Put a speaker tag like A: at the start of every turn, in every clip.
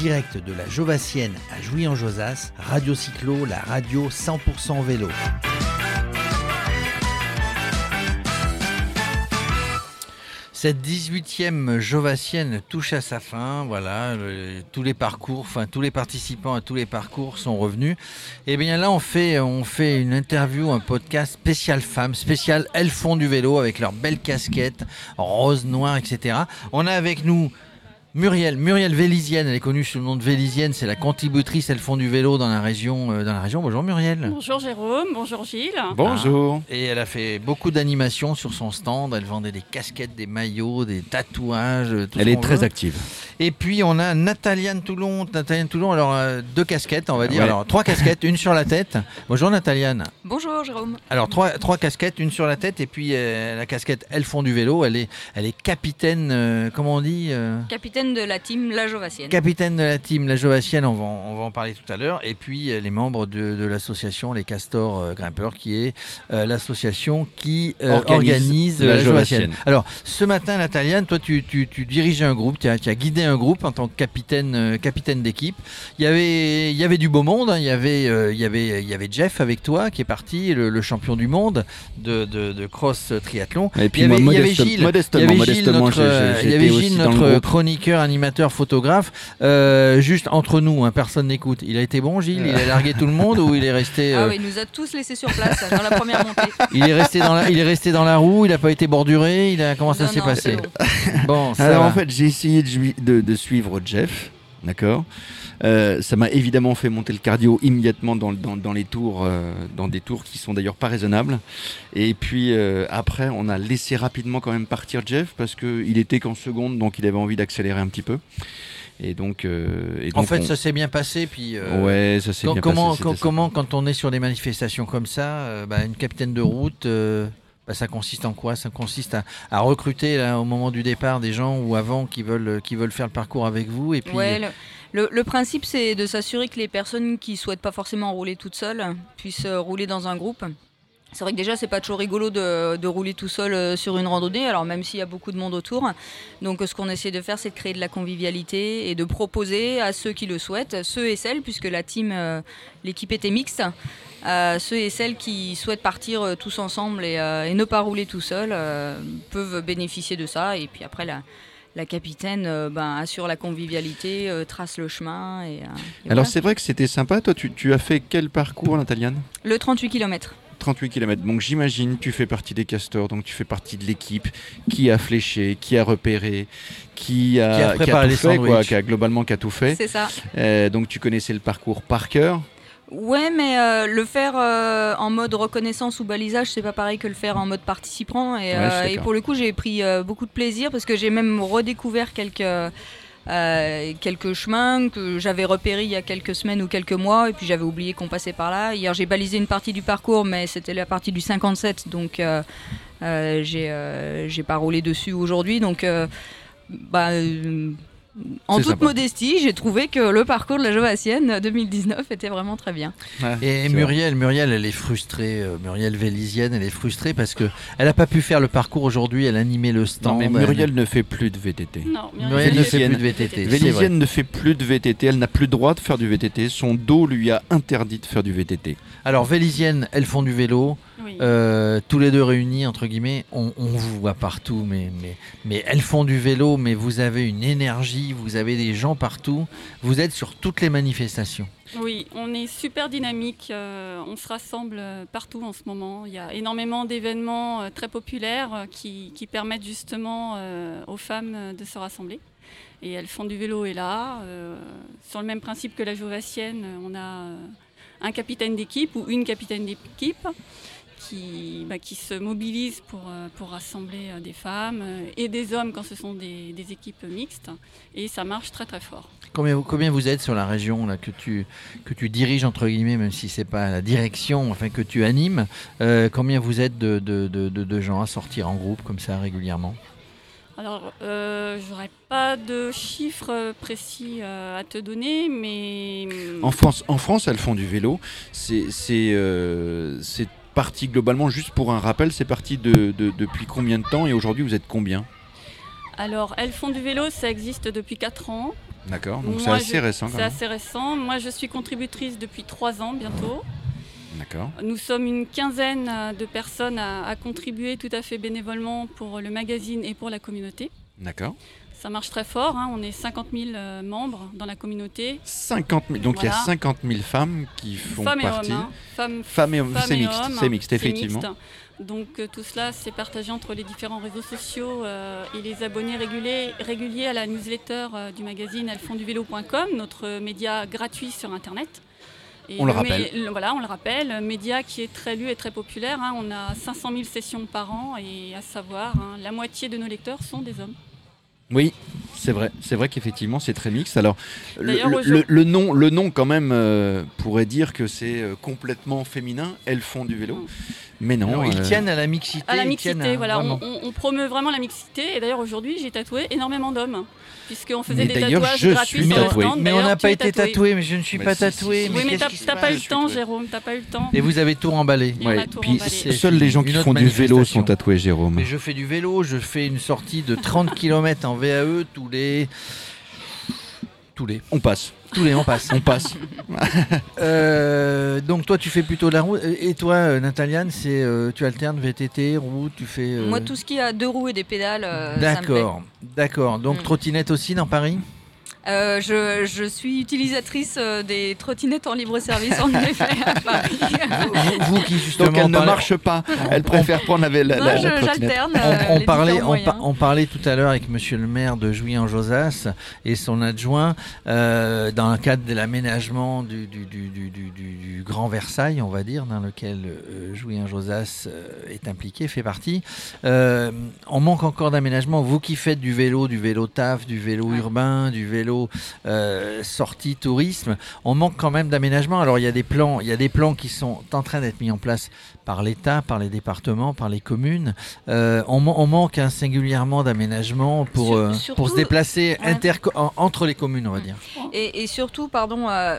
A: direct de la Jovassienne à Jouy-en-Josas, Radio Cyclo, la radio 100% vélo. Cette 18e Jovassienne touche à sa fin. Voilà, tous les parcours, enfin tous les participants à tous les parcours sont revenus. Et bien là, on fait, on fait une interview, un podcast spécial femmes, spécial elles font du vélo avec leurs belles casquettes rose, noir, etc. On a avec nous Muriel, Muriel Vélisienne. Elle est connue sous le nom de Vélisienne. C'est la contributrice elles font du vélo dans la région, euh, dans la région. Bonjour Muriel.
B: Bonjour Jérôme, bonjour Gilles.
C: Bonjour.
A: Et elle a fait beaucoup d'animations sur son stand. Elle vendait des casquettes, des maillots, des tatouages. tout ce
C: Elle est très
A: veut.
C: active.
A: Et puis on a Nataliane Toulon. Nataliane Toulon, alors euh, deux casquettes, on va dire.
C: Ouais.
A: Alors trois casquettes, une sur la tête. Bonjour Nataliane.
B: Bonjour Jérôme.
A: Alors trois, trois casquettes, une sur la tête et puis euh, la casquette Elles font du vélo. Elle est, elle est capitaine, euh, comment on dit euh,
B: Capitaine de la team La Jovassienne.
A: Capitaine de la team La Jovassienne, on va, en- on va en parler tout à l'heure. Et puis euh, les membres de, de l'association Les Castors euh, Grimpeurs, qui est euh, l'association qui euh, organise,
C: Organise la
A: La Jovassienne.
C: Jovassienne.
A: Alors ce matin, Nataliane, toi tu, tu, tu dirigeais un groupe, tu as, tu as guidé un groupe en tant que capitaine, euh, capitaine d'équipe. Il y avait, il y avait du beau monde, hein. il, y avait, euh, il, y avait, il y avait Jeff avec toi qui est parti, le, le champion du monde de, de, de cross triathlon.
C: Et puis
A: Il y avait-
C: moi,
A: il y avait
C: modeste-
A: Gilles,
C: modestement,
A: Il y avait Gilles,
C: modestement,
A: notre, euh, il y avait Gilles, notre
C: groupe.
A: Chroniqueur, animateur, photographe. Euh, juste entre nous, hein, personne n'écoute. Il a été bon, Gilles? Il a largué tout le monde ou il est resté
B: Ah
A: euh,
B: oui, il nous a tous laissés sur place dans la première montée.
A: Il est resté dans la, il est resté dans la roue. Il n'a pas été borduré. Il a comment ça s'est passé
B: bon.
A: Bon, ça
C: Alors
A: va.
C: en fait, j'ai essayé de, jui- de- de suivre Jeff, d'accord? Euh, ça m'a évidemment fait monter le cardio immédiatement dans, dans- dans les tours, euh, dans des tours qui sont d'ailleurs pas raisonnables. Et puis euh, après, on a laissé rapidement quand même partir Jeff parce que il était qu'en seconde, donc il avait envie d'accélérer un petit peu. Et donc, euh, et
A: en fait,
C: on-
A: ça s'est bien passé. Puis euh,
C: ouais, ça s'est bien
A: comment,
C: passé.
A: quand- comment, quand on est sur des manifestations comme ça, euh, bah, une capitaine de route. euh, bah, ça consiste en quoi? Ça consiste à, à recruter là, au moment du départ des gens ou avant qui veulent, qui veulent faire le parcours avec vous et puis
B: Ouais, le, le- principe, c'est de s'assurer que les personnes qui souhaitent pas forcément rouler toutes seules puissent euh, rouler dans un groupe. C'est vrai que déjà, c'est pas toujours rigolo de, rouler tout seul euh, sur une randonnée, alors même s'il y a beaucoup de monde autour. Donc, ce qu'on essaie de faire, c'est de créer de la convivialité et de proposer à ceux qui le souhaitent, ceux et celles, puisque la team, euh, l'équipe était mixte, ceux et celles qui souhaitent partir tous ensemble et, ne pas rouler tout seul peuvent bénéficier de ça. Et puis après, la, la capitaine euh, ben, assure la convivialité, euh, trace le chemin. Et, euh, et
C: Alors
B: voilà.
C: c'est vrai que c'était sympa. Toi, tu, tu as fait quel parcours, Nataliane?
B: Le 38 km.
C: 38 km. Donc j'imagine tu fais partie des castors, donc tu fais partie de l'équipe qui a fléché, qui a repéré, qui a,
A: Qui a préparé
C: tout
A: les
C: fait, quoi,
A: sandwichs.
C: qui a globalement qui a tout fait.
B: C'est ça.
C: Euh, donc tu connaissais le parcours par cœur.
B: Ouais, mais euh, le faire euh, en mode reconnaissance ou balisage, c'est pas pareil que le faire en mode participant. Et,
C: Ouais,
B: euh, et pour le coup, j'ai pris beaucoup de plaisir parce que j'ai même redécouvert quelques. quelques chemins que j'avais repérés il y a quelques semaines ou quelques mois et puis j'avais oublié qu'on passait par là. Hier j'ai balisé une partie du parcours mais c'était la partie du 57 donc j'ai pas roulé dessus aujourd'hui donc bah, en toute
C: sympa.
B: modestie j'ai trouvé que le parcours de la Jovassienne 2019 était vraiment très bien.
A: Et Muriel, Muriel, elle est frustrée. euh, Muriel Vélisienne, elle est frustrée parce que elle n'a pas pu faire le parcours aujourd'hui. Elle animait le
C: Non,
A: stand.
C: mais
A: elle-
C: Muriel ne fait plus de VTT.
B: Non,
A: Muriel ne fait
C: Vélisienne.
A: plus de VTT.
C: Vélisienne ne fait plus de VTT, elle n'a plus le droit de faire du VTT, son dos lui a interdit de faire du VTT.
A: Alors Vélisienne, elles font du vélo.
B: Oui.
A: Euh, tous les deux réunis entre guillemets, on, on vous voit partout, mais, mais, mais elles font du vélo, mais vous avez une énergie, vous avez des gens partout, vous êtes sur toutes les manifestations.
D: Oui, on est super dynamique, euh, on se rassemble euh, partout en ce moment. Il y a énormément d'événements euh, très populaires qui, qui permettent justement aux femmes de se rassembler. Et elles font du vélo et là, sur le même principe que la Jovassienne, on a un capitaine d'équipe ou une capitaine d'équipe qui, bah, qui se mobilise pour, euh, pour rassembler euh, des femmes euh, et des hommes quand ce sont des, des équipes mixtes. Et ça marche très très fort.
A: Combien, vous- combien vous êtes sur la région là, que, tu, que tu diriges, entre guillemets, même si c'est pas la direction, enfin que tu animes euh, Combien vous êtes de, de, de, de- de gens à sortir en groupe comme ça régulièrement?
D: Alors, euh, j'aurais pas de chiffres précis euh, à te donner, mais
C: En France, en France, elles font du vélo. Euh, c'est parti globalement, juste pour un rappel, c'est parti de, de- depuis combien de temps et aujourd'hui vous êtes combien
D: alors elles font du vélo, ça existe depuis 4 ans.
C: D'accord, donc c'est assez
D: je-
C: récent
D: C'est assez récent. Moi, je suis contributrice depuis trois ans bientôt.
C: D'accord.
D: Nous sommes une quinzaine de personnes à, à contribuer tout à fait bénévolement pour le magazine et pour la communauté.
C: D'accord.
D: Ça marche très fort. hein. On est 50 000 euh, membres dans la communauté.
C: 50 000, donc il y a
D: Voilà.
C: 50 000 femmes qui font
D: femmes
C: partie.
D: et hommes. hein. Femmes,
C: Femmes et hommes, c'est mixte, c'est mixte, effectivement.
D: mixte. Donc euh, tout cela, c'est partagé entre les différents réseaux sociaux euh, et les abonnés réguliers, réguliers à la newsletter du magazine elfondduvélo.com, notre média gratuit sur Internet. Et
C: On le rappelle.
D: le- voilà, on le rappelle, média qui est très lu et très populaire. hein. On a 500 000 sessions par an et à savoir, la moitié de nos lecteurs sont des hommes.
C: Oui, c'est vrai. C'est vrai qu'effectivement, c'est très mixte. Alors, le, le- nom, le nom quand même euh, pourrait dire que c'est euh, complètement féminin. Elles font du vélo. Mais non.
A: Non, ils
C: euh,
A: tiennent à la mixité.
D: À la mixité,
A: à-
D: voilà, on,
A: vraiment.
D: on- on promeut vraiment la mixité. Et d'ailleurs, aujourd'hui, j'ai tatoué énormément d'hommes, puisqu'on faisait
C: Mais
D: des tatouages
C: je
D: gratuits
C: suis
D: sur le
C: tatoué.
D: stand.
A: Mais on n'a pas été tatoué, mais je ne suis
C: Bah,
A: pas
C: si,
A: tatoué.
C: si.
A: mais
D: Oui, mais t'as pas eu le temps. Jérôme, t'as pas eu le temps.
A: Et vous avez tout remballé.
D: Et on a
C: ouais,
D: tout
C: puis
D: remballé.
C: Seuls les gens qui font du vélo sont tatoués, Jérôme.
A: Mais je fais du vélo, je fais une sortie de 30 km en VAE tous les. Tous les.
C: On passe,
A: Tous les, on passe.
C: on passe.
A: Euh, donc toi, tu fais plutôt de la route. Et toi, euh, Nataliane, c'est euh, tu alternes VTT, route, tu fais. euh,
B: Moi, tout ce qui a deux roues et des pédales, euh, ça me plaît.
A: D'accord, d'accord. Donc
B: Mm.
A: trottinette aussi dans Paris?
B: Euh, je, je suis utilisatrice euh, des trottinettes en libre service en effet à Paris.
A: vous, vous qui justement
C: Donc elle ne marche pas. Elle préfère prendre la, la,
B: Non,
C: la- trottinette.
B: j'alterne.
A: on,
B: euh,
A: on parlait, on, on tout à l'heure avec Monsieur le maire de Jouy-en-Josas et son adjoint euh, dans le cadre de l'aménagement du, du, du, du, du- du- du Grand Versailles, on va dire, dans lequel euh, Jouy-en-Josas euh, est impliqué, fait partie. Euh, on manque encore d'aménagement. Vous qui faites du vélo, du vélo taf, du vélo
B: Ouais.
A: urbain, du vélo euh, sortie tourisme, on manque quand même d'aménagement. Alors il y a des plans, il y a des plans qui sont en train d'être mis en place par l'État, par les départements, par les communes. Euh, on, man- on manque hein, singulièrement d'aménagement pour,
B: Sur-
A: euh,
B: surtout-
A: pour se déplacer
B: Ouais.
A: interco- en- entre les communes, on va dire.
B: Et, et surtout, pardon, euh,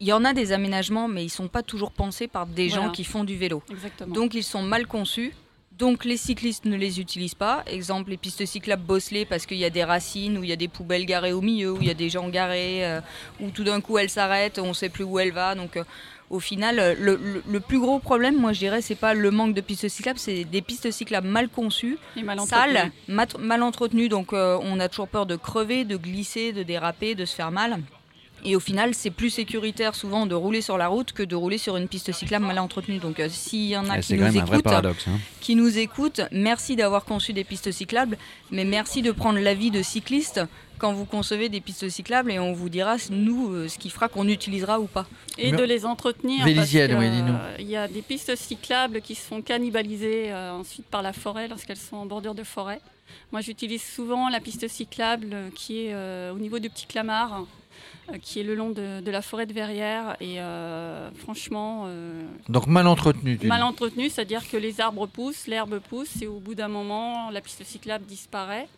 B: il y en a des aménagements, mais ils sont pas toujours pensés par des
D: Voilà.
B: gens qui font du vélo.
D: Exactement.
B: Donc ils sont mal conçus. Donc les cyclistes ne les utilisent pas. Exemple, les pistes cyclables bosselées parce qu'il y a des racines, où il y a des poubelles garées au milieu, où il y a des gens garés, euh, où tout d'un coup elle s'arrête, on ne sait plus où elle va. Donc euh, au final, euh, le, le- le plus gros problème, moi je dirais, c'est pas le manque de pistes cyclables, c'est des pistes cyclables mal conçues,
D: Et mal
B: sales, mal entretenues. Donc euh, on a toujours peur de crever, de glisser, de déraper, de se faire mal. Et au final, c'est plus sécuritaire souvent de rouler sur la route que de rouler sur une piste cyclable mal entretenue. Donc euh, s'il y en a qui nous écoutent,
C: paradoxe. hein.
B: qui nous écoutent, merci d'avoir conçu des pistes cyclables, mais merci de prendre l'avis de cyclistes quand vous concevez des pistes cyclables et on vous dira, nous, euh, ce qui fera qu'on utilisera ou pas.
D: Et
A: Mais-
D: de les entretenir.
A: Vélisienne,
D: parce que,
A: oui, dis-nous.
D: euh, Il y a des pistes cyclables qui se font cannibaliser euh, ensuite par la forêt lorsqu'elles sont en bordure de forêt. Moi, j'utilise souvent la piste cyclable qui est euh, au niveau du Petit Clamart, qui est le long de, de la forêt de Verrières. Et euh, franchement, euh,
A: Donc mal entretenu.
D: mal entretenu, c'est-à-dire que les arbres poussent, l'herbe pousse, et au bout d'un moment, la piste cyclable disparaît.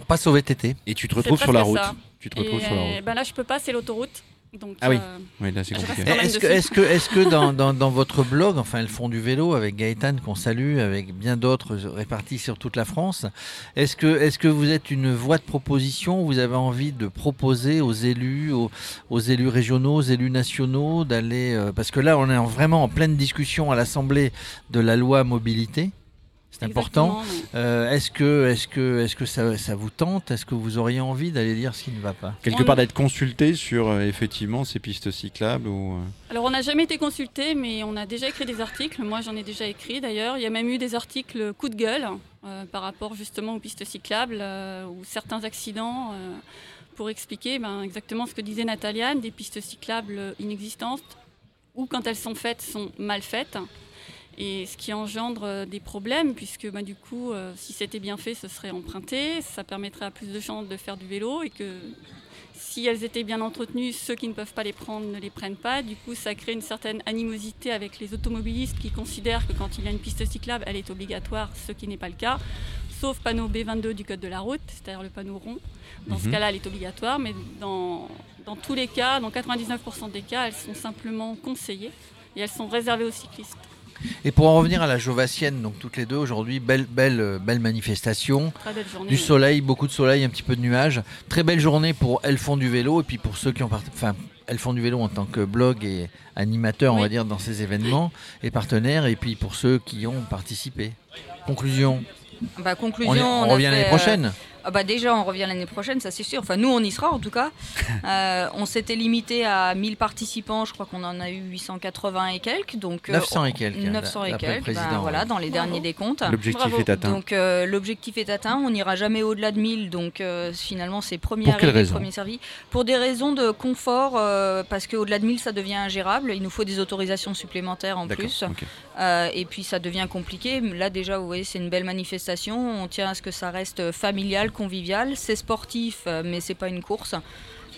A: On passe au VTT.
C: Et tu te retrouves sur la route.
D: ça.
C: Tu te retrouves
D: Et,
C: sur la
D: euh,
C: route.
D: ben là, je peux pas, c'est l'autoroute. Donc,
C: Ah oui.
D: euh,
C: Oui,
A: Est-ce que,
D: dessus.
A: est-ce que, est-ce que dans, dans- dans votre blog, enfin elles font du vélo avec Gaëtan qu'on salue, avec bien d'autres répartis sur toute la France, est-ce que, est-ce que vous êtes une voie de proposition Vous avez envie de proposer aux élus, aux, aux élus régionaux, aux élus nationaux d'aller... euh, parce que là on est en- vraiment en pleine discussion à l'Assemblée de la loi mobilité. C'est important. Euh, est-ce que, est-ce que, est-ce que ça, ça vous tente? Est-ce que vous auriez envie d'aller dire ce qui ne va pas?
C: Quelque
D: On-
C: part d'être consulté sur euh, effectivement ces pistes cyclables ou. euh,
D: Alors on n'a jamais été consulté, mais on a déjà écrit des articles. Moi j'en ai déjà écrit d'ailleurs. Il y a même eu des articles coup de gueule euh, par rapport justement aux pistes cyclables euh, ou certains accidents euh, pour expliquer ben, exactement ce que disait Nataliane, des pistes cyclables inexistantes ou quand elles sont faites sont mal faites. Et ce qui engendre euh, des problèmes, puisque ben, du coup, euh, si c'était bien fait, ce serait emprunté, ça permettrait à plus de gens de faire du vélo, et que si elles étaient bien entretenues, ceux qui ne peuvent pas les prendre ne les prennent pas. Du coup, ça crée une certaine animosité avec les automobilistes qui considèrent que quand il y a une piste cyclable, elle est obligatoire, ce qui n'est pas le cas. Sauf panneau B22 du Code de la route, c'est-à-dire le panneau rond. Dans ce
C: Mhm.
D: cas-là, elle est obligatoire, mais dans, dans tous les cas, dans 99% des cas, elles sont simplement conseillées et elles sont réservées aux cyclistes.
A: Et pour en revenir à la Jovassienne, donc toutes les deux aujourd'hui, belle, belle, euh, belle manifestation.
D: Très belle journée.
A: Du soleil, beaucoup de soleil, un petit peu de nuages. Très belle journée pour Elles font du vélo et puis pour ceux qui ont part- enfin Elles font du vélo en tant que blog et animateur, on va dire, dans ces événements et partenaires et puis pour ceux qui ont participé. Conclusion.
B: Bah,
A: On,
B: conclusion,
A: on revient l'année
B: euh,
A: prochaine.
B: Ah bah déjà, on revient l'année prochaine, ça c'est sûr. Enfin, nous, on y sera en tout cas. Euh, on s'était limité à 1000 participants, je crois qu'on en a eu 880 et quelques. Donc, euh,
A: 900 et quelques.
B: 900 et quelques, ben
A: président,
B: voilà, dans les
D: Bravo.
B: derniers décomptes.
C: L'objectif est atteint.
B: Donc euh, l'objectif est atteint, on n'ira jamais au-delà de 1000, donc euh, finalement c'est premier arrivé, premier servi. Pour des raisons de confort, euh, parce qu'au-delà de 1000 ça devient ingérable, il nous faut des autorisations supplémentaires en plus. Euh, et puis ça devient compliqué. Là déjà vous voyez c'est une belle manifestation, on tient à ce que ça reste familial, convivial, c'est sportif euh, mais c'est pas une course.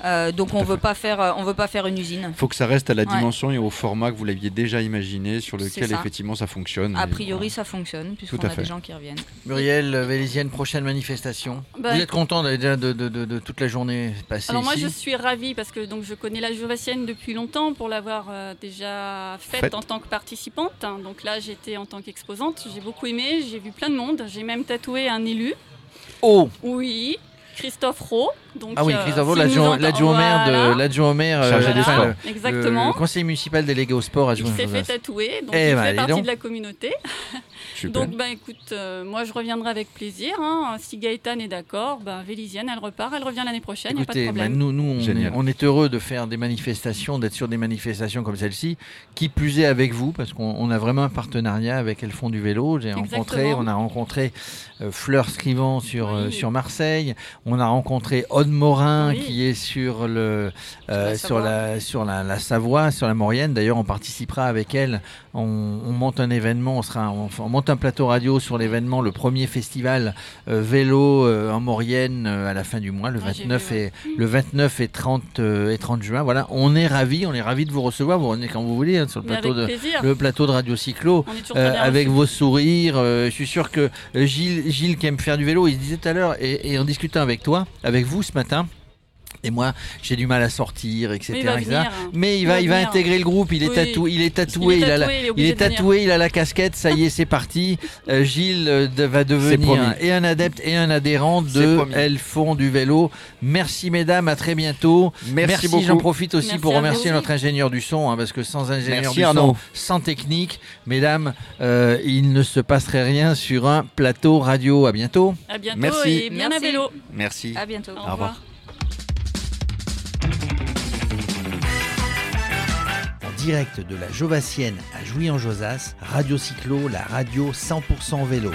B: Euh, donc on veut pas faire, euh, on veut pas faire une usine.
C: faut que ça reste à la
B: Ouais.
C: dimension et au format que vous l'aviez déjà imaginé, sur lequel
B: ça.
C: effectivement ça fonctionne.
B: A priori ça fonctionne puisqu'on
C: Tout à
B: a
C: fait.
B: des gens qui reviennent.
A: Muriel Vélisienne, prochaine manifestation.
D: Bah,
A: Vous êtes content de, de- de- de toute la journée passée
D: Alors moi
A: ici
D: je suis ravie parce que donc je connais la Jovassienne depuis longtemps pour l'avoir euh, déjà faite
C: Faite.
D: en tant que participante. hein. Donc là j'étais en tant qu'exposante, j'ai beaucoup aimé, j'ai vu plein de monde, j'ai même tatoué un élu.
A: Oh
D: Oui, Christophe Rowe. Donc,
A: Ah oui,
D: euh,
A: Christophe,
D: s'il
A: l'adjoint maire
D: Voilà.
A: de l'adjoint au maire euh,
C: Chargé des
A: enfin,
C: sports.
A: le-
D: Exactement.
A: Le, conseiller municipal délégué au sport
D: il
A: adjoint.
D: s'est fait tatouer, donc
A: Eh
D: il
A: ben,
D: fait partie
A: donc.
D: de la communauté.
C: Super.
D: Donc, ben, écoute, euh, moi je reviendrai avec plaisir. hein. Si Gaëtan est d'accord, ben, Vélisienne, elle repart, elle revient l'année prochaine, il n'y a pas de
A: Écoutez, bah,
D: problème.
A: nous, nous on, est,
C: Génial.
A: on est heureux de faire des manifestations, d'être sur des manifestations comme celle-ci, qui plus est avec vous, parce qu'on on a vraiment un partenariat avec Elles font du vélo. J'ai rencontré, on a rencontré euh, Fleur Scrivant sur, euh, sur Marseille, on a rencontré Aude Morin
D: Oui.
A: qui est sur, le, euh,
B: la
A: sur,
B: Savoie.
A: la, sur la, la Savoie, sur la Maurienne. D'ailleurs, on participera avec elle. On, on monte un événement, on, sera, on, on monte un plateau radio sur l'événement, le premier festival euh, vélo euh, en Maurienne à la fin du mois, le
D: Ah, j'ai
A: 29
D: vu, ouais.
A: et le 29 et 30 euh, et 30 juin. Voilà, on est ravis, on est ravis de vous recevoir. Vous revenez quand vous voulez hein, sur le
D: Mais
A: plateau de
D: plaisir.
A: le plateau de Radio Cyclo. Avec vos sourires, je suis sûr que Gilles, Gilles qui aime faire du vélo, il se disait tout à l'heure, et, et en discutant avec toi, avec vous ce matin, et moi j'ai du mal à sortir, etc.
D: Mais il va
A: etc.
D: venir.
A: Mais il
D: Il
A: va,
D: va
A: il va
D: venir.
A: intégrer le groupe, il est,
D: Oui.
A: tatoué, il est tatoué,
D: Il est
A: il a la-
D: tatoué, il est
A: tatoué, il a la casquette, ça y est, c'est parti. Euh, Gilles euh, de- va devenir et un adepte et un adhérent de. Elles font du vélo. Merci mesdames, à très bientôt.
C: Merci,
A: J'en
C: beaucoup.
A: profite aussi
D: Merci
A: pour remercier notre ingénieur du son, hein, parce que sans ingénieur
C: Merci,
A: du
C: Arnaud.
A: son, sans technique, mesdames, euh, il ne se passerait rien sur un plateau radio. À bientôt.
D: À bientôt
C: Merci.
D: et bien
B: Merci.
D: à vélo.
C: Merci.
B: À bientôt.
D: Au
C: revoir.
D: revoir.
A: Direct de la Jovassienne à Jouy-en-Josas, Radio Cyclo, la radio 100% vélo.